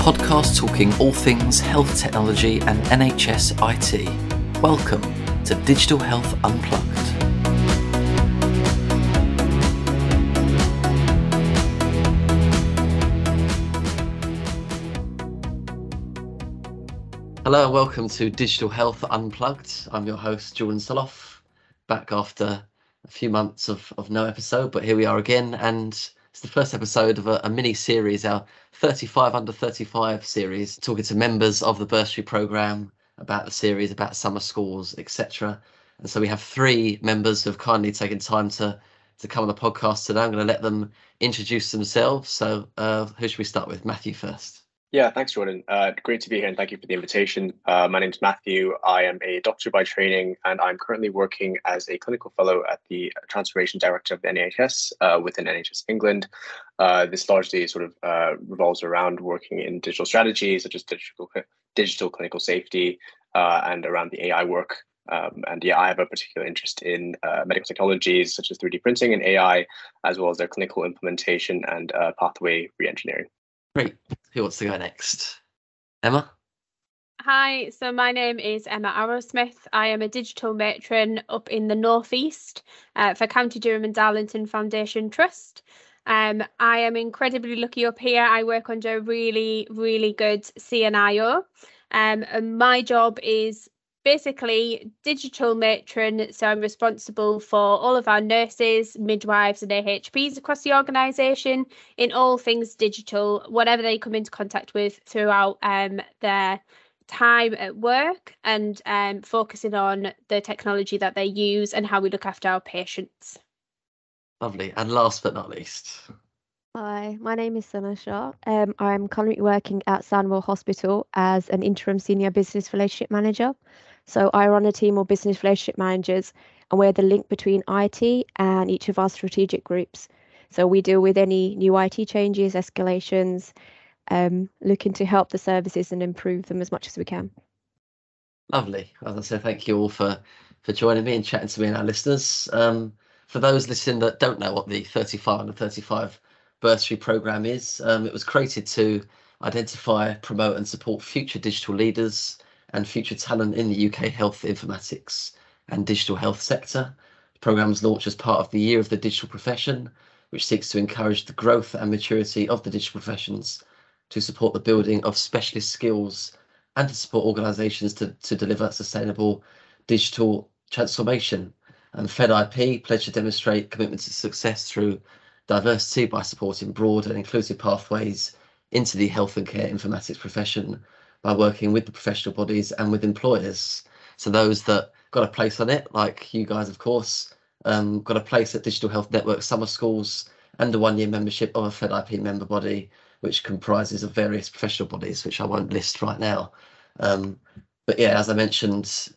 podcast talking all things health technology and NHS IT. Welcome to Digital Health Unplugged. Hello and welcome to Digital Health Unplugged. I'm your host, Jordan Soloff, back after a few months of, of no episode, but here we are again. And it's the first episode of a, a mini series, our 35 under 35 series, talking to members of the bursary programme about the series, about summer schools, etc. And so we have three members who have kindly taken time to to come on the podcast today. I'm going to let them introduce themselves. So uh, who should we start with? Matthew first. Yeah, thanks, Jordan. Uh, great to be here and thank you for the invitation. Uh, my name is Matthew. I am a doctor by training and I'm currently working as a clinical fellow at the Transformation Directorate of the NHS uh, within NHS England. Uh, this largely sort of uh, revolves around working in digital strategies such as digital, digital clinical safety uh, and around the AI work. Um, and yeah, I have a particular interest in medical technologies such as 3D printing and AI, as well as their clinical implementation and pathway reengineering. Great. Who wants to go next? Emma? Hi, so my name is Emma Arrowsmith. I am a digital matron up in the Northeast uh, for County Durham and Darlington Foundation Trust. Um, I am incredibly lucky up here. I work under a really, really good CNIO. Um, and my job is basically digital matron. So I'm responsible for all of our nurses, midwives, and AHPs across the organisation in all things digital, whatever they come into contact with throughout um, their time at work and um, focusing on the technology that they use and how we look after our patients. Lovely. And last but not least. Hi, my name is Sana Shah. Um, I'm currently working at Sandwell Hospital as an interim senior business relationship manager. So I run a team of business relationship managers, and we're the link between IT and each of our strategic groups. So we deal with any new IT changes, escalations, um, looking to help the services and improve them as much as we can. Lovely. As I said, thank you all for for joining me and chatting to me and our listeners. Um, for those listening that don't know what the 35 under 35 bursary program is, um, it was created to identify, promote, and support future digital leaders and future talent in the UK health informatics and digital health sector. The programme was launched as part of the Year of the Digital Profession, which seeks to encourage the growth and maturity of the digital professions to support the building of specialist skills and to support organisations to, to deliver sustainable digital transformation. And FedIP pledged to demonstrate commitment to success through diversity by supporting broad and inclusive pathways into the health and care informatics profession by working with the professional bodies and with employers. So those that got a place on it, like you guys, of course, um, got a place at Digital Health Network summer schools and a one-year membership of a Fed IP member body, which comprises of various professional bodies, which I won't list right now. Um, but yeah, as I mentioned,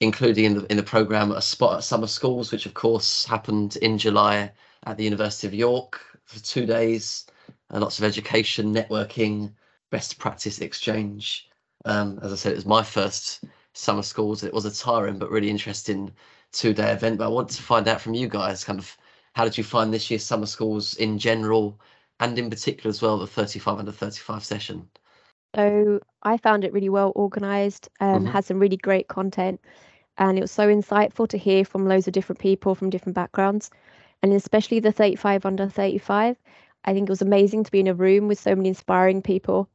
including in the in the program a spot at summer schools, which of course happened in July at the University of York for two days, and lots of education, networking, best practice exchange. Um, as I said, it was my first summer schools. It was a tiring but really interesting two day event. But I wanted to find out from you guys kind of how did you find this year's summer schools in general and in particular as well the 35 under 35 session? So I found it really well organised, um, mm-hmm. had some really great content, and it was so insightful to hear from loads of different people from different backgrounds, and especially the 35 under 35. I think it was amazing to be in a room with so many inspiring people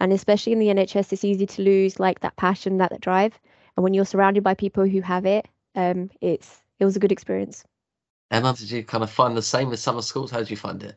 and especially in the NHS, it's easy to lose like that passion, that, that drive. And when you're surrounded by people who have it, um, it's it was a good experience. Emma, did you kind of find the same with summer schools? How did you find it?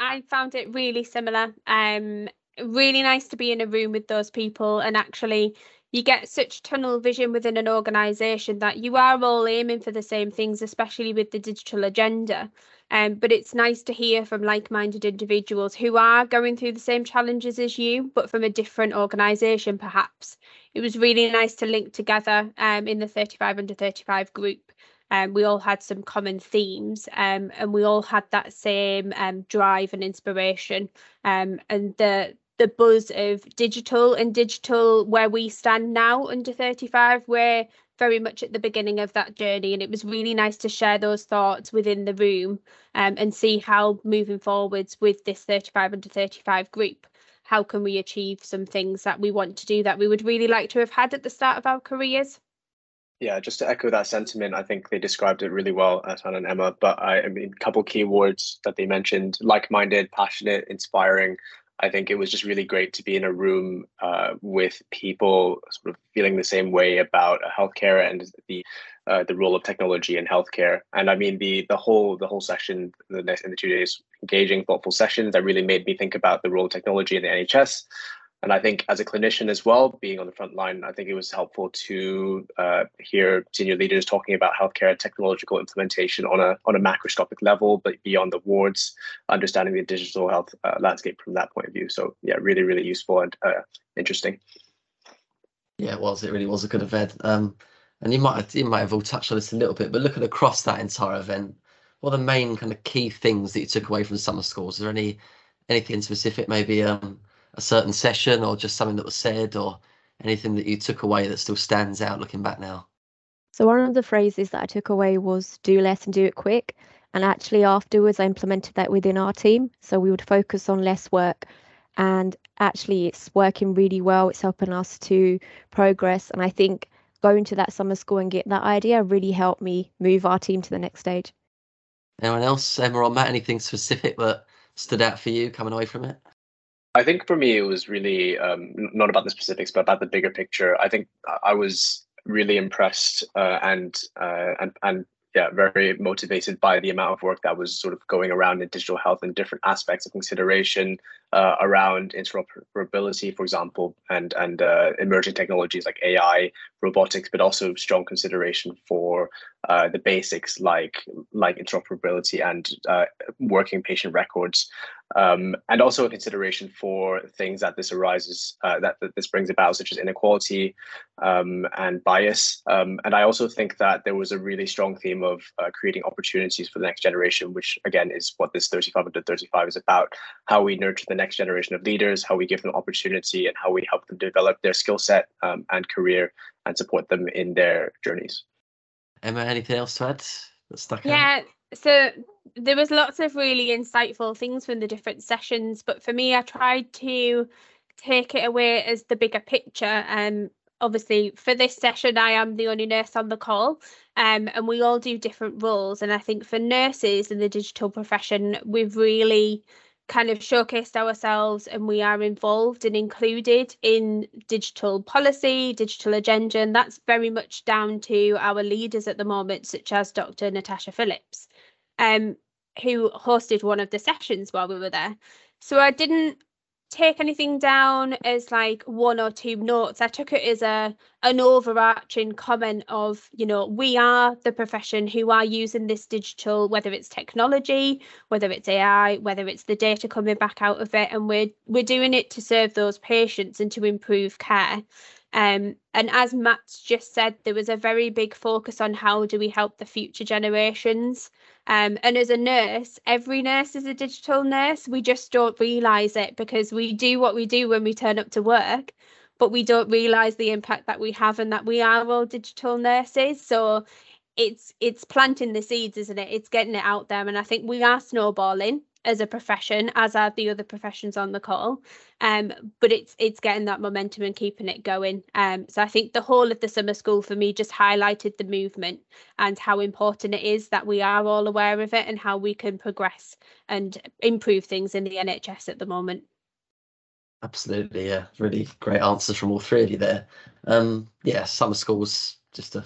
I found it really similar. Um, really nice to be in a room with those people and actually you get such tunnel vision within an organization that you are all aiming for the same things especially with the digital agenda um, but it's nice to hear from like-minded individuals who are going through the same challenges as you, but from a different organisation, perhaps. It was really nice to link together um, in the 35 under 35 group. Um, we all had some common themes um, and we all had that same um, drive and inspiration um, and the the buzz of digital and digital where we stand now under 35 we're very much at the beginning of that journey and it was really nice to share those thoughts within the room um, and see how moving forwards with this 35 under 35 group how can we achieve some things that we want to do that we would really like to have had at the start of our careers. Yeah, just to echo that sentiment, I think they described it really well, Atan and Emma. But I, I mean, a couple key words that they mentioned: like-minded, passionate, inspiring. I think it was just really great to be in a room uh, with people sort of feeling the same way about healthcare and the uh, the role of technology in healthcare. And I mean the the whole the whole session the next in the two days engaging, thoughtful sessions that really made me think about the role of technology in the NHS. And I think as a clinician as well, being on the front line, I think it was helpful to uh, hear senior leaders talking about healthcare technological implementation on a on a macroscopic level, but beyond the wards, understanding the digital health uh, landscape from that point of view. So yeah, really, really useful and uh, interesting. Yeah, it was. It really was a good event. Um, and you might have, you might have all touched on this a little bit, but looking across that entire event, what are the main kind of key things that you took away from summer schools? Is there any anything specific, maybe um, a certain session or just something that was said or anything that you took away that still stands out looking back now? So one of the phrases that I took away was do less and do it quick. And actually afterwards I implemented that within our team. So we would focus on less work and actually it's working really well. It's helping us to progress. And I think going to that summer school and get that idea really helped me move our team to the next stage. Anyone else, Emma or Matt, anything specific that stood out for you coming away from it? I think for me, it was really um, not about the specifics, but about the bigger picture. I think I was really impressed uh, and uh, and and yeah, very motivated by the amount of work that was sort of going around in digital health and different aspects of consideration uh, around interoperability, for example, and and uh, emerging technologies like AI, robotics, but also strong consideration for uh, the basics like like interoperability and uh, working patient records, um, and also a consideration for things that this arises uh, that, that this brings about, such as inequality um, and bias. Um, and I also think that there was a really strong theme of uh, creating opportunities for the next generation, which again is what this 35 under 35 is about: how we nurture the next generation of leaders, how we give them opportunity, and how we help them develop their skill set um, and career and support them in their journeys. Emma, anything else to add that stuck yeah, out? so there was lots of really insightful things from the different sessions, but for me, I tried to take it away as the bigger picture. Um, obviously, for this session, I am the only nurse on the call, um, and we all do different roles. And I think for nurses in the digital profession, we've really kind of showcased ourselves and we are involved and included in digital policy, digital agenda, and that's very much down to our leaders at the moment, such as Dr. Natasha Phillips, um, who hosted one of the sessions while we were there. So I didn't take anything down as like one or two notes. I took it as a an overarching comment of, you know, we are the profession who are using this digital, whether it's technology, whether it's AI, whether it's the data coming back out of it, and we're we're doing it to serve those patients and to improve care. Um, and as Matt's just said, there was a very big focus on how do we help the future generations. Um, and as a nurse, every nurse is a digital nurse. We just don't realise it because we do what we do when we turn up to work, but we don't realise the impact that we have and that we are all digital nurses. So it's it's planting the seeds, isn't it? It's getting it out there. And I think we are snowballing as a profession, as are the other professions on the call. Um, but it's it's getting that momentum and keeping it going. Um, so I think the whole of the summer school for me just highlighted the movement and how important it is that we are all aware of it and how we can progress and improve things in the NHS at the moment. Absolutely, yeah, really great answers from all three of you there. Um, yeah, summer schools just to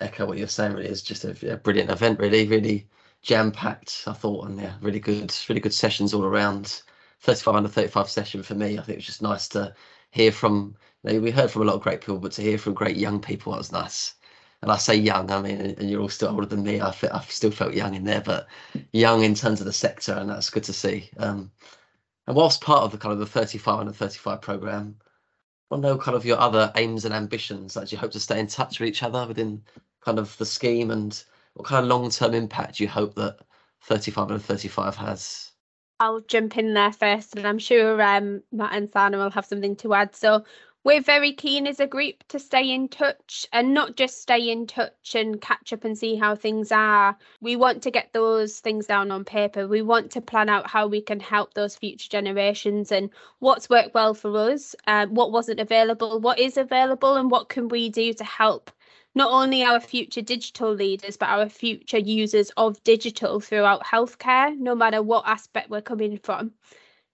echo what you're saying, really is just a, a brilliant event. Really, really jam packed. I thought, and yeah, really good, really good sessions all around. 35 under 35 session for me. I think it was just nice to hear from. You know, we heard from a lot of great people, but to hear from great young people, that was nice. And I say young, I mean, and you're all still older than me. I feel, I still felt young in there, but young in terms of the sector, and that's good to see. Um, and whilst part of the kind of the 35 under 35 program, I know kind of your other aims and ambitions. Do you hope to stay in touch with each other within kind of the scheme and what kind of long term impact do you hope that 35 and 35 has? I'll jump in there first, and I'm sure um, Matt and Sana will have something to add. So, we're very keen as a group to stay in touch and not just stay in touch and catch up and see how things are. We want to get those things down on paper. We want to plan out how we can help those future generations and what's worked well for us, uh, what wasn't available, what is available, and what can we do to help not only our future digital leaders, but our future users of digital throughout healthcare, no matter what aspect we're coming from.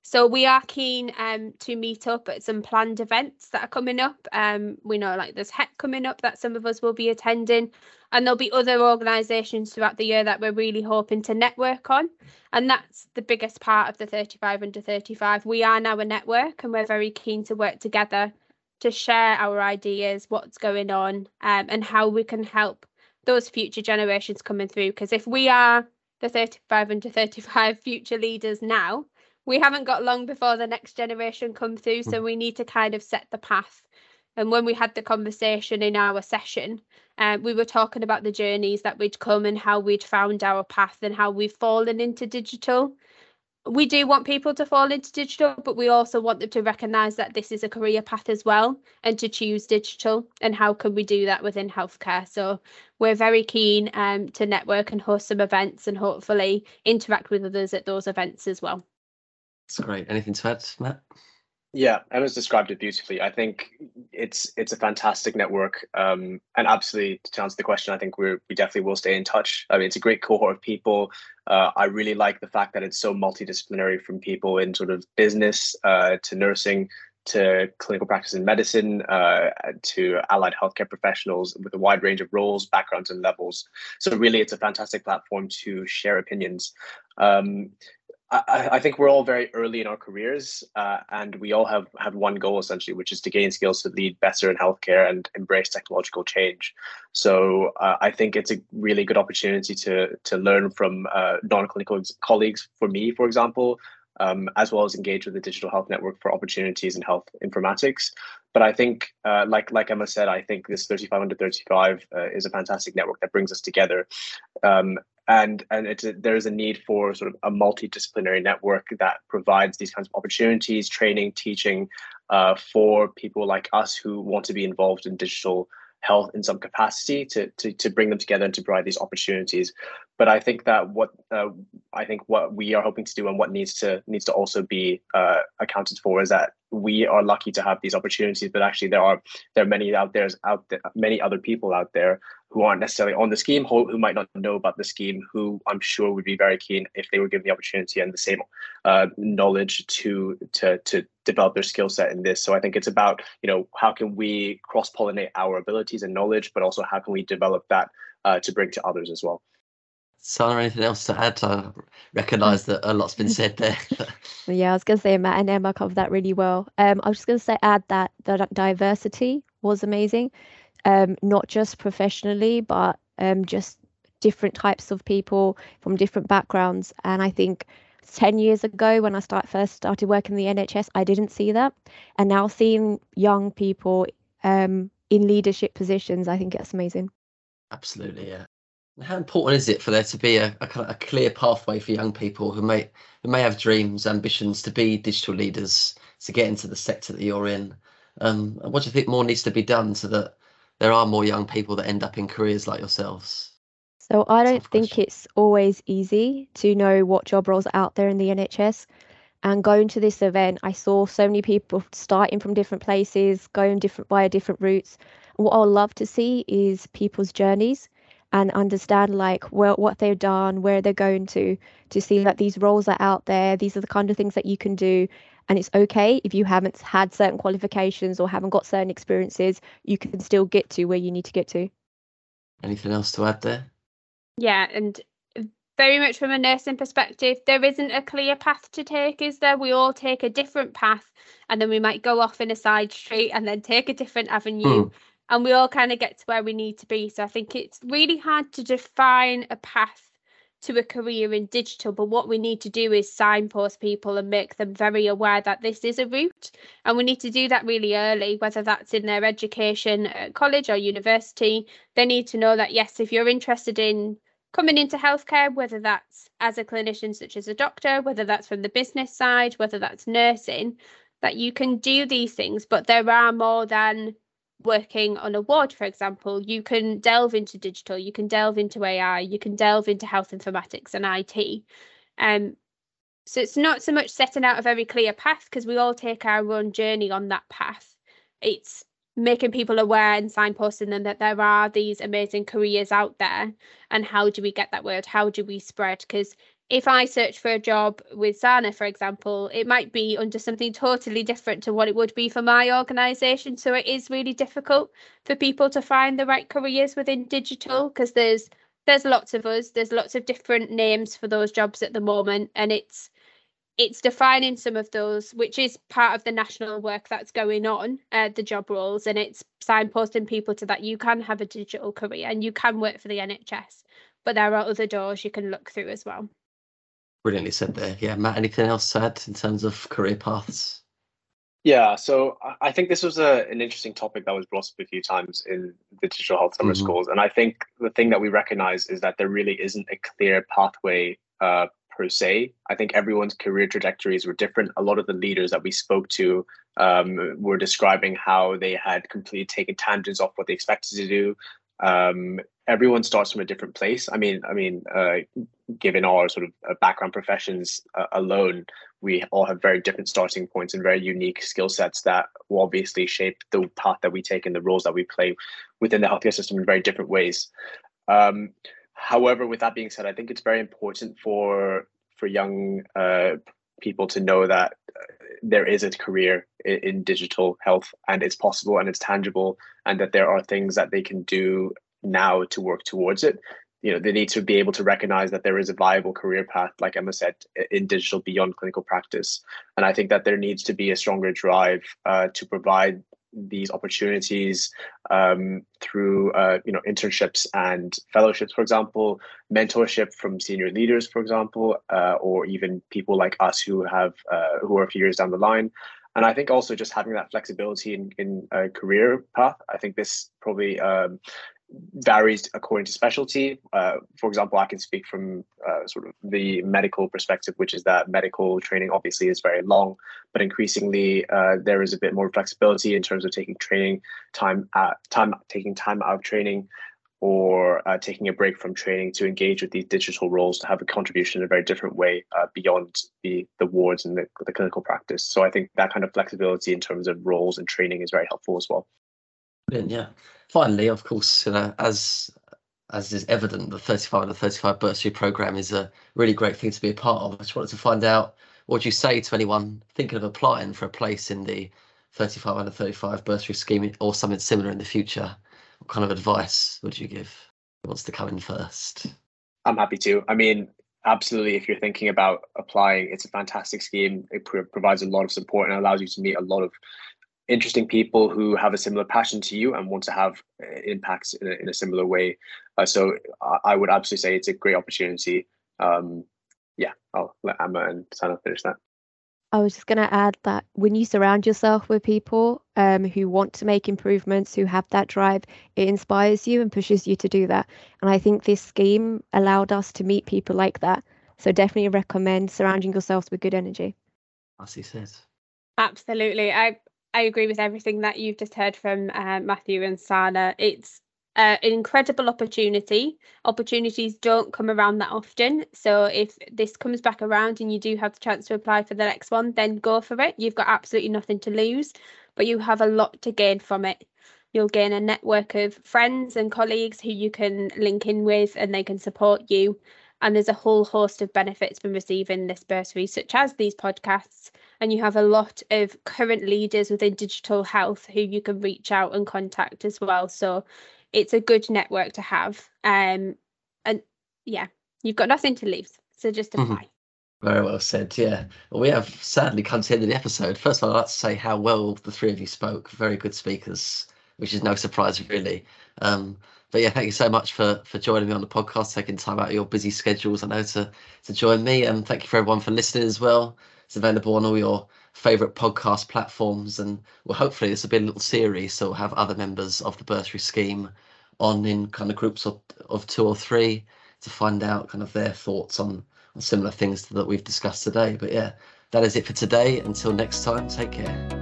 So we are keen um, to meet up at some planned events that are coming up. Um, we know like there's HEC coming up that some of us will be attending, and there'll be other organisations throughout the year that we're really hoping to network on. And that's the biggest part of the 35 under 35. We are now a network, and we're very keen to work together to share our ideas, what's going on, um, and how we can help those future generations coming through. Because if we are the 35 under 35 future leaders now, we haven't got long before the next generation come through so mm. we need to kind of set the path and when we had the conversation in our session uh, we were talking about the journeys that we'd come and how we'd found our path and how we've fallen into digital we do want people to fall into digital but we also want them to recognize that this is a career path as well and to choose digital and how can we do that within healthcare so we're very keen um, to network and host some events and hopefully interact with others at those events as well that's great. Anything to add, Matt? Yeah, Emma's described it beautifully. I think it's it's a fantastic network, um, and absolutely to answer the question, I think we we definitely will stay in touch. I mean, it's a great cohort of people. Uh, I really like the fact that it's so multidisciplinary, from people in sort of business uh, to nursing to clinical practice in medicine uh, to allied healthcare professionals with a wide range of roles, backgrounds, and levels. So really, it's a fantastic platform to share opinions. Um, I, I, think we're all very early in our careers, uh, and we all have have one goal essentially, which is to gain skills to lead better in healthcare and embrace technological change. So uh, I think it's a really good opportunity to to learn from uh, non-clinical colleagues. For me, for example, um, as well as engage with the digital health network for opportunities in health informatics. But I think, uh, like like Emma said, I think this 35 under 35 uh, is a fantastic network that brings us together. Um, and and a, there's a need for sort of a multidisciplinary network that provides these kinds of opportunities, training, teaching uh, for people like us who want to be involved in digital health in some capacity to, to to bring them together and to provide these opportunities. But I think that what uh, I think what we are hoping to do and what needs to needs to also be uh, accounted for is that we are lucky to have these opportunities, but actually there are there are many out there out there many other people out there who aren't necessarily on the scheme, who, who might not know about the scheme, who I'm sure would be very keen if they were given the opportunity and the same uh, knowledge to to to develop their skill set in this. So I think it's about you know how can we cross pollinate our abilities and knowledge, but also how can we develop that uh, to bring to others as well. Sana, anything else to add? I recognise that a lot's been said there. yeah, I was going to say Matt and Emma covered that really well. Um, I was just going to say add that the diversity was amazing, um, not just professionally, but um, just different types of people from different backgrounds. And I think 10 years ago when I start first started working in the NHS, I didn't see that. And now seeing young people um, in leadership positions, I think it's amazing. Absolutely, yeah. How important is it for there to be a, a, kind of a clear pathway for young people who may who may have dreams, ambitions to be digital leaders, to get into the sector that you're in? Um, what do you think more needs to be done so that there are more young people that end up in careers like yourselves? So I don't think it's always easy to know what job roles are out there in the NHS. And going to this event, I saw so many people starting from different places, going different via different routes. And what I would love to see is people's journeys and understand like well, what they've done, where they're going to, to see that these roles are out there. These are the kind of things that you can do. And it's okay if you haven't had certain qualifications or haven't got certain experiences, you can still get to where you need to get to. Anything else to add there? Yeah, and very much from a nursing perspective, there isn't a clear path to take, is there? We all take a different path and then we might go off in a side street and then take a different avenue. Hmm and we all kind of get to where we need to be. So I think it's really hard to define a path to a career in digital, but what we need to do is signpost people and make them very aware that this is a route. And we need to do that really early, whether that's in their education at college or university. They need to know that, yes, if you're interested in coming into healthcare, whether that's as a clinician, such as a doctor, whether that's from the business side, whether that's nursing, that you can do these things, but there are more than working on a ward, for example. You can delve into digital, you can delve into AI, you can delve into health informatics and IT. Um, so it's not so much setting out a very clear path because we all take our own journey on that path. It's making people aware and signposting them that there are these amazing careers out there and how do we get that word how do we spread because if i search for a job with sana for example it might be under something totally different to what it would be for my organization. So it is really difficult for people to find the right careers within digital because there's there's lots of us there's lots of different names for those jobs at the moment. And it's it's defining some of those, which is part of the national work that's going on, uh, the job roles, and it's signposting people to that you can have a digital career and you can work for the NHS, but there are other doors you can look through as well. Brilliantly said there. Yeah, Matt, anything else to add in terms of career paths? Yeah, so I think this was a, an interesting topic that was brought up a few times in the digital health summer mm-hmm. schools. And I think the thing that we recognize is that there really isn't a clear pathway uh, per se. I think everyone's career trajectories were different. A lot of the leaders that we spoke to um, were describing how they had completely taken tangents off what they expected to do. Um, everyone starts from a different place. I mean, I mean, uh, given our sort of uh, background professions uh, alone, we all have very different starting points and very unique skill sets that will obviously shape the path that we take and the roles that we play within the healthcare system in very different ways. Um, However, with that being said, I think it's very important for for young uh, people to know that uh, there is a career in, in, digital health and it's possible and it's tangible and that there are things that they can do now to work towards it you know they need to be able to recognize that there is a viable career path like emma said in digital beyond clinical practice and i think that there needs to be a stronger drive uh, to provide these opportunities um, through uh, you know internships and fellowships, for example, mentorship from senior leaders, for example, uh, or even people like us who have uh, who are a few years down the line. And I think also just having that flexibility in in a career path. I think this probably um, varies according to specialty. Uh, for example, I can speak from uh, sort of the medical perspective, which is that medical training obviously is very long, but increasingly uh, there is a bit more flexibility in terms of taking training time at time taking time out of training or uh, taking a break from training to engage with these digital roles to have a contribution in a very different way uh, beyond the the wards and the, the clinical practice. So I think that kind of flexibility in terms of roles and training is very helpful as well. Yeah. Finally, of course, you know, as as is evident, the 35 and the 35 bursary program is a really great thing to be a part of. I just wanted to find out what you say to anyone thinking of applying for a place in the 35 under 35 bursary scheme or something similar in the future? What kind of advice would you give? Who wants to come in first? I'm happy to. I mean, absolutely. If you're thinking about applying, it's a fantastic scheme. It provides a lot of support and allows you to meet a lot of interesting people who have a similar passion to you and want to have uh, impacts in a, in a similar way. Uh, so I, would absolutely say it's a great opportunity. Um, yeah, I'll let Emma and Sana finish that. I was just going to add that when you surround yourself with people um, who want to make improvements, who have that drive, it inspires you and pushes you to do that. And I think this scheme allowed us to meet people like that. So definitely recommend surrounding yourselves with good energy. As he says. Absolutely. I, I agree with everything that you've just heard from uh, Matthew and Sana. It's uh, an incredible opportunity. Opportunities don't come around that often. So if this comes back around and you do have the chance to apply for the next one, then go for it. You've got absolutely nothing to lose, but you have a lot to gain from it. You'll gain a network of friends and colleagues who you can link in with and they can support you. And there's a whole host of benefits from receiving this bursary, such as these podcasts. And you have a lot of current leaders within digital health who you can reach out and contact as well. So it's a good network to have. Um, and yeah, you've got nothing to lose. So just mm-hmm. apply. Mm-hmm. Very well said. Yeah. Well, we have sadly come to the end of the episode. First of all, I'd like to say how well the three of you spoke. Very good speakers, which is no surprise, really. Um, but yeah, thank you so much for for joining me on the podcast, taking time out of your busy schedules. I know to to join me, and thank you for everyone for listening as well. It's available on all your favorite podcast platforms, and well, hopefully this will be a little series, so we'll have other members of the bursary scheme on in kind of groups of of two or three to find out kind of their thoughts on on similar things that we've discussed today. But yeah, that is it for today. Until next time, take care.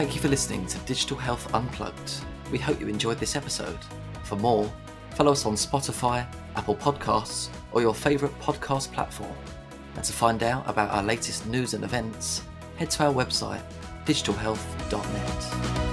Thank you for listening to Digital Health Unplugged. We hope you enjoyed this episode. For more, follow us on Spotify, Apple Podcasts, or your favourite podcast platform. And to find out about our latest news and events, head to our website, digitalhealth.net.